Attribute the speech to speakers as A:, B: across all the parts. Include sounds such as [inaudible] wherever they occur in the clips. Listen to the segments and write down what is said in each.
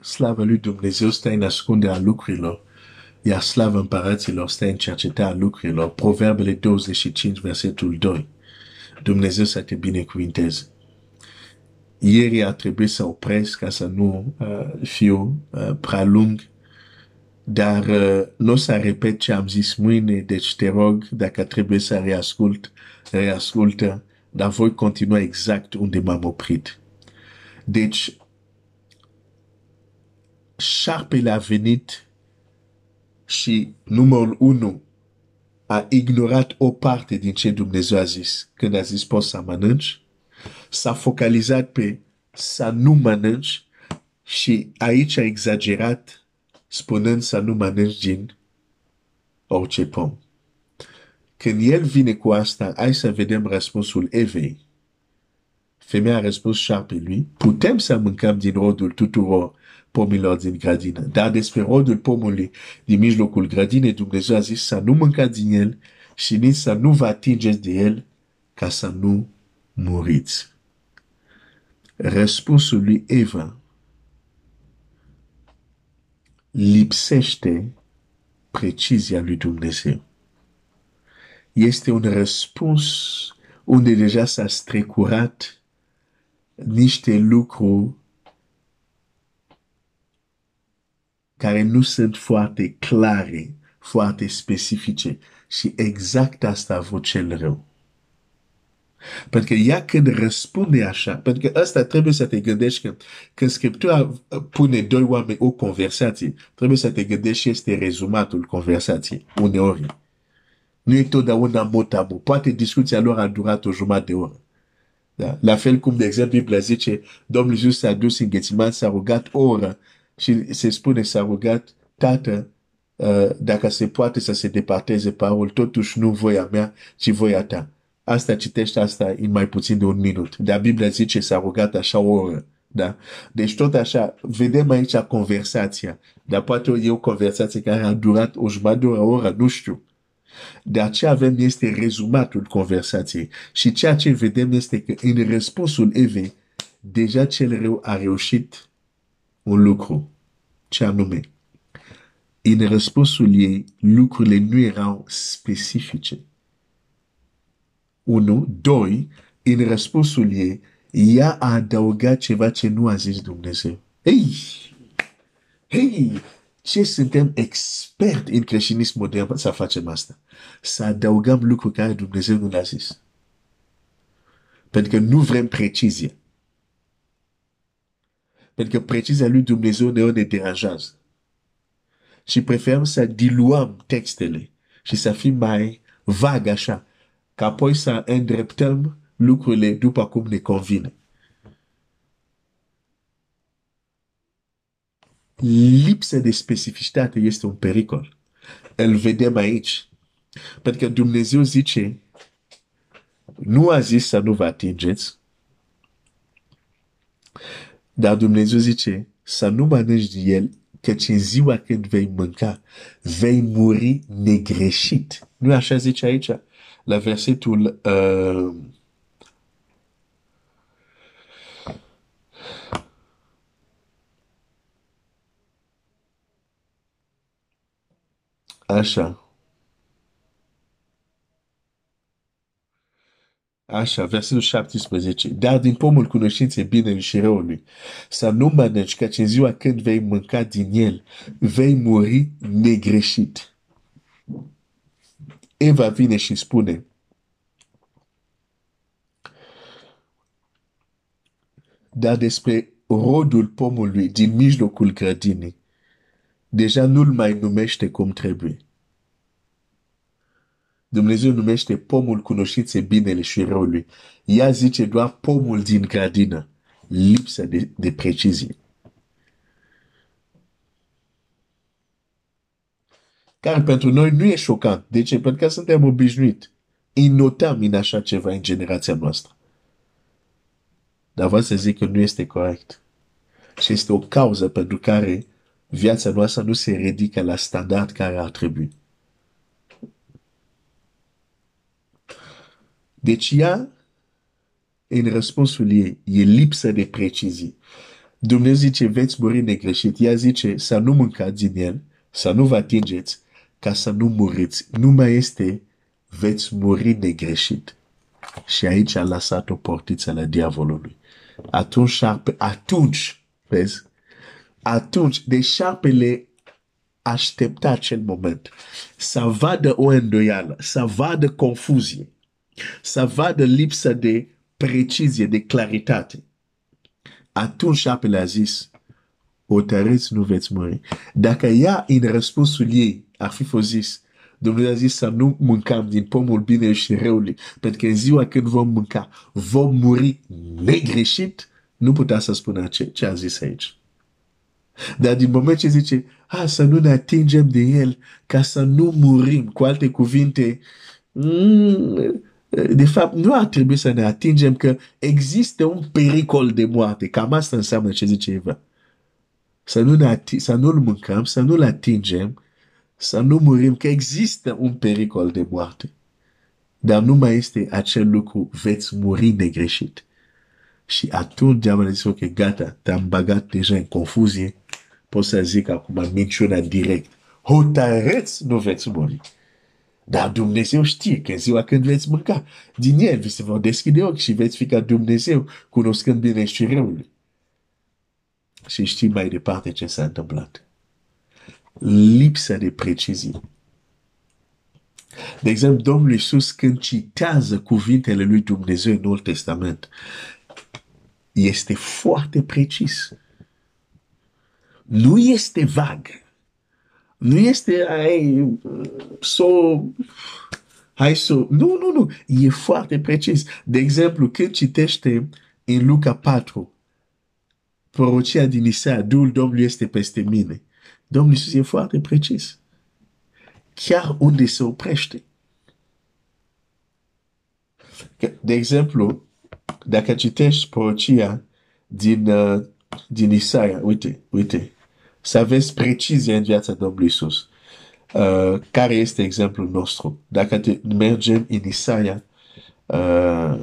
A: slavă lui Dumnezeu stă în ascunde a lucrurilor, iar slavă împăraților stă în cercetarea lucrurilor. Proverbele 25, versetul 2. Dumnezeu să te binecuvinteze. Ieri a trebuit să opresc ca să nu uh, fiu uh, prea lung, dar uh, nu o să repet ce am zis mâine, deci te rog, dacă trebuie să reascult, reascultă, dar voi continua exact unde m-am oprit. Deci, șarpele a venit și numărul unu a ignorat o parte din ce Dumnezeu a zis. Când a zis poți să mănânci, s-a focalizat pe să nu mănânci și aici a exagerat spunând să nu mănânci din orice pom. Când el vine cu asta, hai să vedem răspunsul Evei. Femeia a răspuns șarpelui, putem să mâncăm din rodul tuturor pomilor din grădină. Dar despre rodul pomului din mijlocul grădinei, Dumnezeu a zis să nu mâncați din el și nici să nu vă atingeți de el ca să nu muriți. Răspunsul lui Eva lipsește precizia lui Dumnezeu. Este un răspuns unde deja s-a strecurat niște lucruri care nu sunt foarte clare, foarte specifice. Și exact asta a vrut cel rău. Pentru că ea când răspunde așa, pentru că asta trebuie să te gândești că când Scriptura pune doi oameni o conversație, trebuie să te gândești și este rezumatul conversației, uneori. Nu e totdeauna mot a mot. Poate discuția lor a durat o jumătate de oră. Da? La fel cum, de exemplu, Biblia zice, Domnul Iisus s-a dus în Ghețiman, s-a rugat o oră și se spune s-a rugat, Tată, uh, dacă se poate să se departeze parol, totuși nu voia mea, ci voia ta. Asta citește asta în mai puțin de un minut. Dar Biblia zice s-a rugat așa o oră. Da? Deci tot așa, vedem aici conversația. Dar poate e o conversație care a durat o jumătate de oră, oră, nu știu. Dar ce avem este rezumatul conversației. Și ceea ce vedem este că în răspunsul Evei, deja cel rău a reușit un lucru. Ce anume? În răspunsul ei, lucrurile nu erau specifice. Unu. Doi, în răspunsul ei, ea a adăugat ceva ce nu a zis Dumnezeu. Hei! Hei! Ce suntem expert în creștinism modern să facem asta? Să adăugăm lucruri care Dumnezeu nu l-a zis. Pentru că nu vrem precizie. Pentru că precizia lui Dumnezeu ne, ne deranjează. Și preferăm să diluăm textele și să fim mai vag așa, ca apoi să îndreptăm lucrurile după cum ne convine. Lipsa de specificitate este un pericol. Îl vedem aici. Pentru că Dumnezeu zice, nu a zis să nu vă atingeți, dar Dumnezeu zice să nu mănânci de el, căci în ziua când vei mânca, vei muri negreșit. Nu așa zice aici? La versetul uh, Așa. Așa, versetul 17. Dar din pomul cunoștinței binelui și răului, să nu mănânci, căci în ziua când vei mânca din el, vei muri negreșit. Eva vine și spune, dar despre rodul pomului din mijlocul grădinii, deja nu-l mai numește cum trebuie. Dumnezeu numește pomul cunoștinței binele și răului. Ea zice doar pomul din grădină. Lipsa de, de precizie. Care pentru noi nu e șocant. De ce? Pentru că suntem obișnuit. Îi notăm în așa ceva în generația noastră. Dar vreau să zic că nu este corect. Și este o cauză pentru care viața noastră nu se ridică la standard care ar trebui. Deci ea, în răspunsul ei, e lipsă de precizie. Dumnezeu zice, veți muri negreșit. Ea zice, să nu mâncați din el, să nu vă atingeți, ca să nu muriți. Nu mai este, veți muri negreșit. Și aici a lăsat o portiță la diavolului. Atunci, șarpe, atunci, vezi, atunci, de șarpele aștepta acel moment să vadă o îndoială, să vadă confuzie, să vadă lipsa de precizie, de claritate. Atunci șarpele a zis, tăreți, nu veți muri. Dacă ea, în răspunsul ei, ar fi fost zis, Dumnezeu a zis să nu mâncăm din pomul bine și răului, pentru că în ziua când vom mânca, vom muri negreșit, nu putea să spună ce, ce a zis aici. Dar din moment ce zice, a, să nu ne atingem de el, ca să nu murim, cu alte cuvinte, mm, de fapt, nu ar trebui să ne atingem că există un pericol de moarte. Cam asta înseamnă ce zice Eva. Să nu ne să nu-l mâncăm, să nu-l atingem, să nu murim, că există un pericol de moarte. Dar nu mai este acel lucru, veți muri negreșit. Și atunci diavolul zice, ok, gata, te-am bagat deja în confuzie, pot să zic acum minciuna direct. Hotărâți, nu veți muri. Dar Dumnezeu știe că ziua când veți mânca, din el vi se vor deschide ochi și veți fi ca Dumnezeu, cunoscând bine și răul. Și știi mai departe ce s-a întâmplat. Lipsa de precizie. De exemplu, Domnul Iisus când citează cuvintele lui Dumnezeu în Noul Testament, este foarte precis. Nu este vag. Nu este ai, so, hai să... Nu, nu, nu. E foarte precis. De exemplu, când citește în Luca 4, prorocia din Isaia, Duhul Domnului este peste mine. Domnul Iisus e foarte precis. Chiar unde se oprește. De exemplu, dacă citești prorocia din, uh, din Isaia, uite, uite, să aveți precizie în viața Domnului Isus. Uh, care este exemplul nostru? Dacă te mergem în Isaia uh,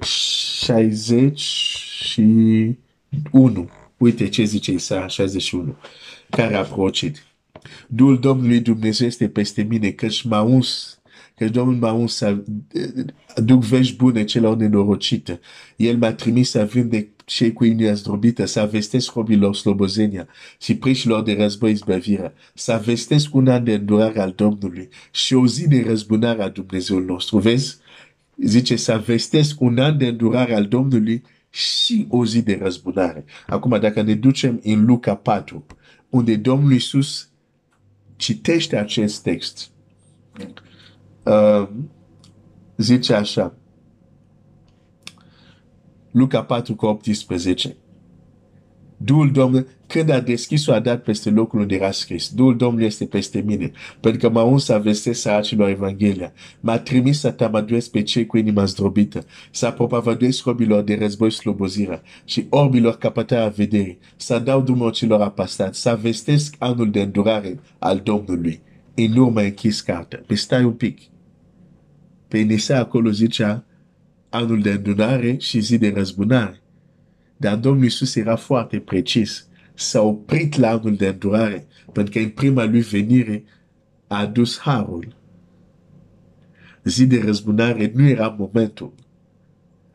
A: 61, uite ce zice Isaia 61, care a procit. Duhul Domnului Dumnezeu este peste mine, căci m-a uns că Domnul m-a uns să aduc vești bune celor nenorocite. El m-a trimis să vindec cei cu inima zdrobită, să vestesc robilor slobozenia și preșilor de război izbăvirea, să vestesc un an de îndurare al Domnului și o zi de răzbunare a Dumnezeul nostru. Vezi? Zice să vestesc un an de îndurare al Domnului și o zi de răzbunare. Acum, dacă ne ducem în Luca 4, unde Domnul Iisus citește acest text, uh, zice așa, Luca 4 cu 18. Duhul Domnului, când a deschis-o, a dat peste locul unde era scris. Duhul Domnului este peste mine, pentru că m-a uns să vestesc săracilor Evanghelia. M-a trimis să tamaduiesc pe cei cu inima zdrobită, să propovăduiesc robilor de război slobozirea și orbilor capătarea vederii, să dau drumul celor apastați, să vestesc anul de îndurare al Domnului. În urmă închis cartea. Pe stai un pic. Pe Nisa acolo zicea, anul de îndunare și zi de răzbunare. Dar Domnul Iisus era foarte precis. S-a oprit la anul de îndurare, pentru că în prima lui venire a adus harul. Zi de răzbunare nu era momentul.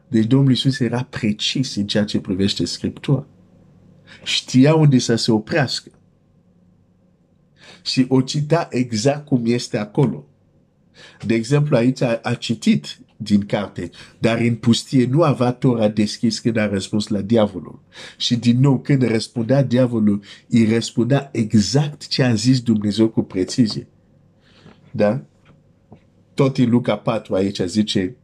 A: Deci Domnul Iisus era precis în ceea ce privește Scriptura. Știa unde să se oprească. Și o cita exact cum este acolo. De exemplu, aici a, a citit din carte, dar în pustie nu avea Tora deschis când a răspuns la diavolul. Și din nou, când răspundea diavolul, îi răspundea exact ce a zis Dumnezeu cu precizie. Da? Tot în Luca 4 aici zice,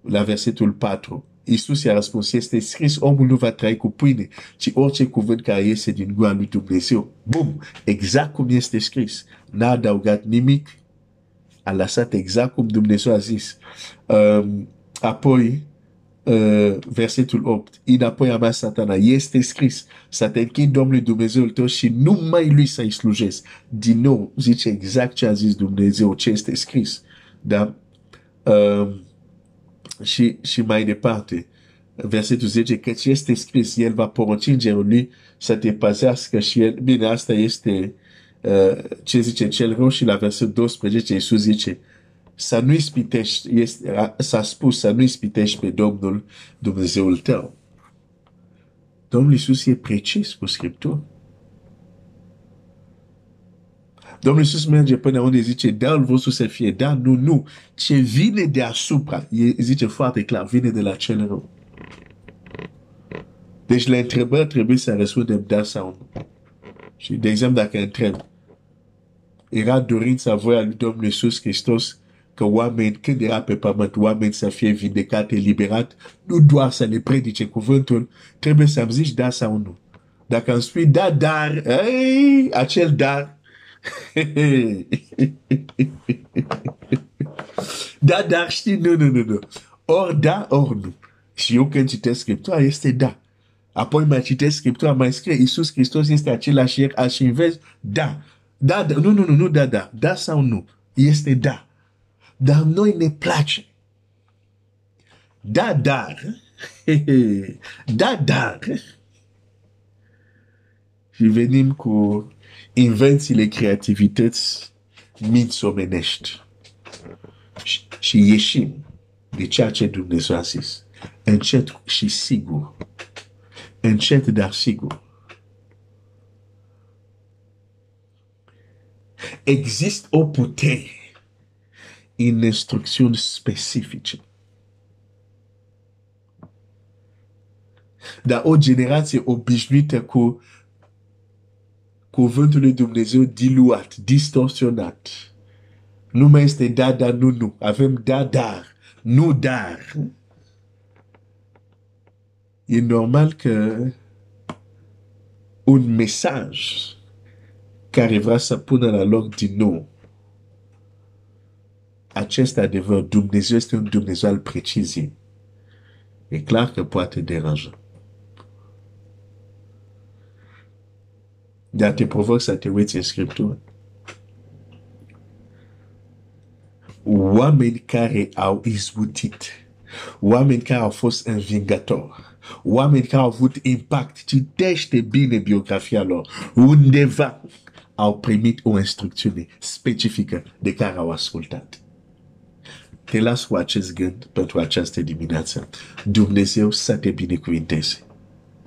A: la versetul 4, Iisus i-a răspuns, este scris, omul nu va trăi cu pâine, ci orice cuvânt care iese din gura lui Dumnezeu. Bum! Exact cum este scris. N-a adăugat nimic, a lăsat exact cum Dumnezeu a zis. Um, apoi, uh, versetul 8, înapoi a mea satana, este scris, să te închin Domnului Dumnezeul tău și numai lui să-i slujezi. Din nou, zice exact ce a zis Dumnezeu, ce este scris. Da? Um, și, și mai departe, versetul 10, căci este scris, El va porunci îngerul lui să te păzească și El, bine, asta este uh, ce zice cel rău și la versetul 12 Iisus zice, să nu ispitești, este, s-a spus să nu ispitești pe Domnul Dumnezeul tău. Domnul Iisus e precis cu Scriptură. Domnul Iisus merge până unde zice, darul vostru să fie da, nu, nu. Ce vine deasupra, e, zice foarte clar, vine de la cel rău. Deci la întrebări trebuie să răspundem da sau nu. Și, de exemplu, dacă întreb, era dorința voia lui Domnul Iisus Hristos că oameni, când era pe pământ, oameni să fie vindecat, eliberat, nu doar să le predice cuvântul, trebuie să-mi zici da sau nu. Dacă îmi spui da, dar, ei, acel dar, [laughs] da, dar știi, nu, nu, nu, nu. Ori da, ori nu. Și eu când citesc Scriptura, este da. Apoi mai citesc Scriptura, mai scrie, Iisus Hristos este același ieri, așa invers, da. Da, da, nu, nu, nu, nu, da, da. Da sau nu? Este da. Dar noi ne place. Da, dar. [laughs] Da, dar. Și venim cu invențiile creativități minți omenești. Și, și ieșim de ceea ce Dumnezeu a zis. Încet și sigur. Încet, dar sigur. Există o putere în instrucțiuni specifice. Dar o generație obișnuită cu cuvântul lui Dumnezeu diluat, distorsionat. Nu mai este da, da, nu, nu. Avem da, dar, nu, dar. E normal că un mesaj care vrea să pună la loc din nou acest adevăr, Dumnezeu este un Dumnezeu al preciziei. E clar că poate deranja. Dar te provoc să te uiți în Scriptură. Oameni care au izbutit, oameni care au fost învingători, oameni care au avut impact, citește bine biografia lor, undeva au primit o instrucțiune specifică de care au ascultat. Te las cu acest gând pentru această dimineață. Dumnezeu să te binecuvinteze.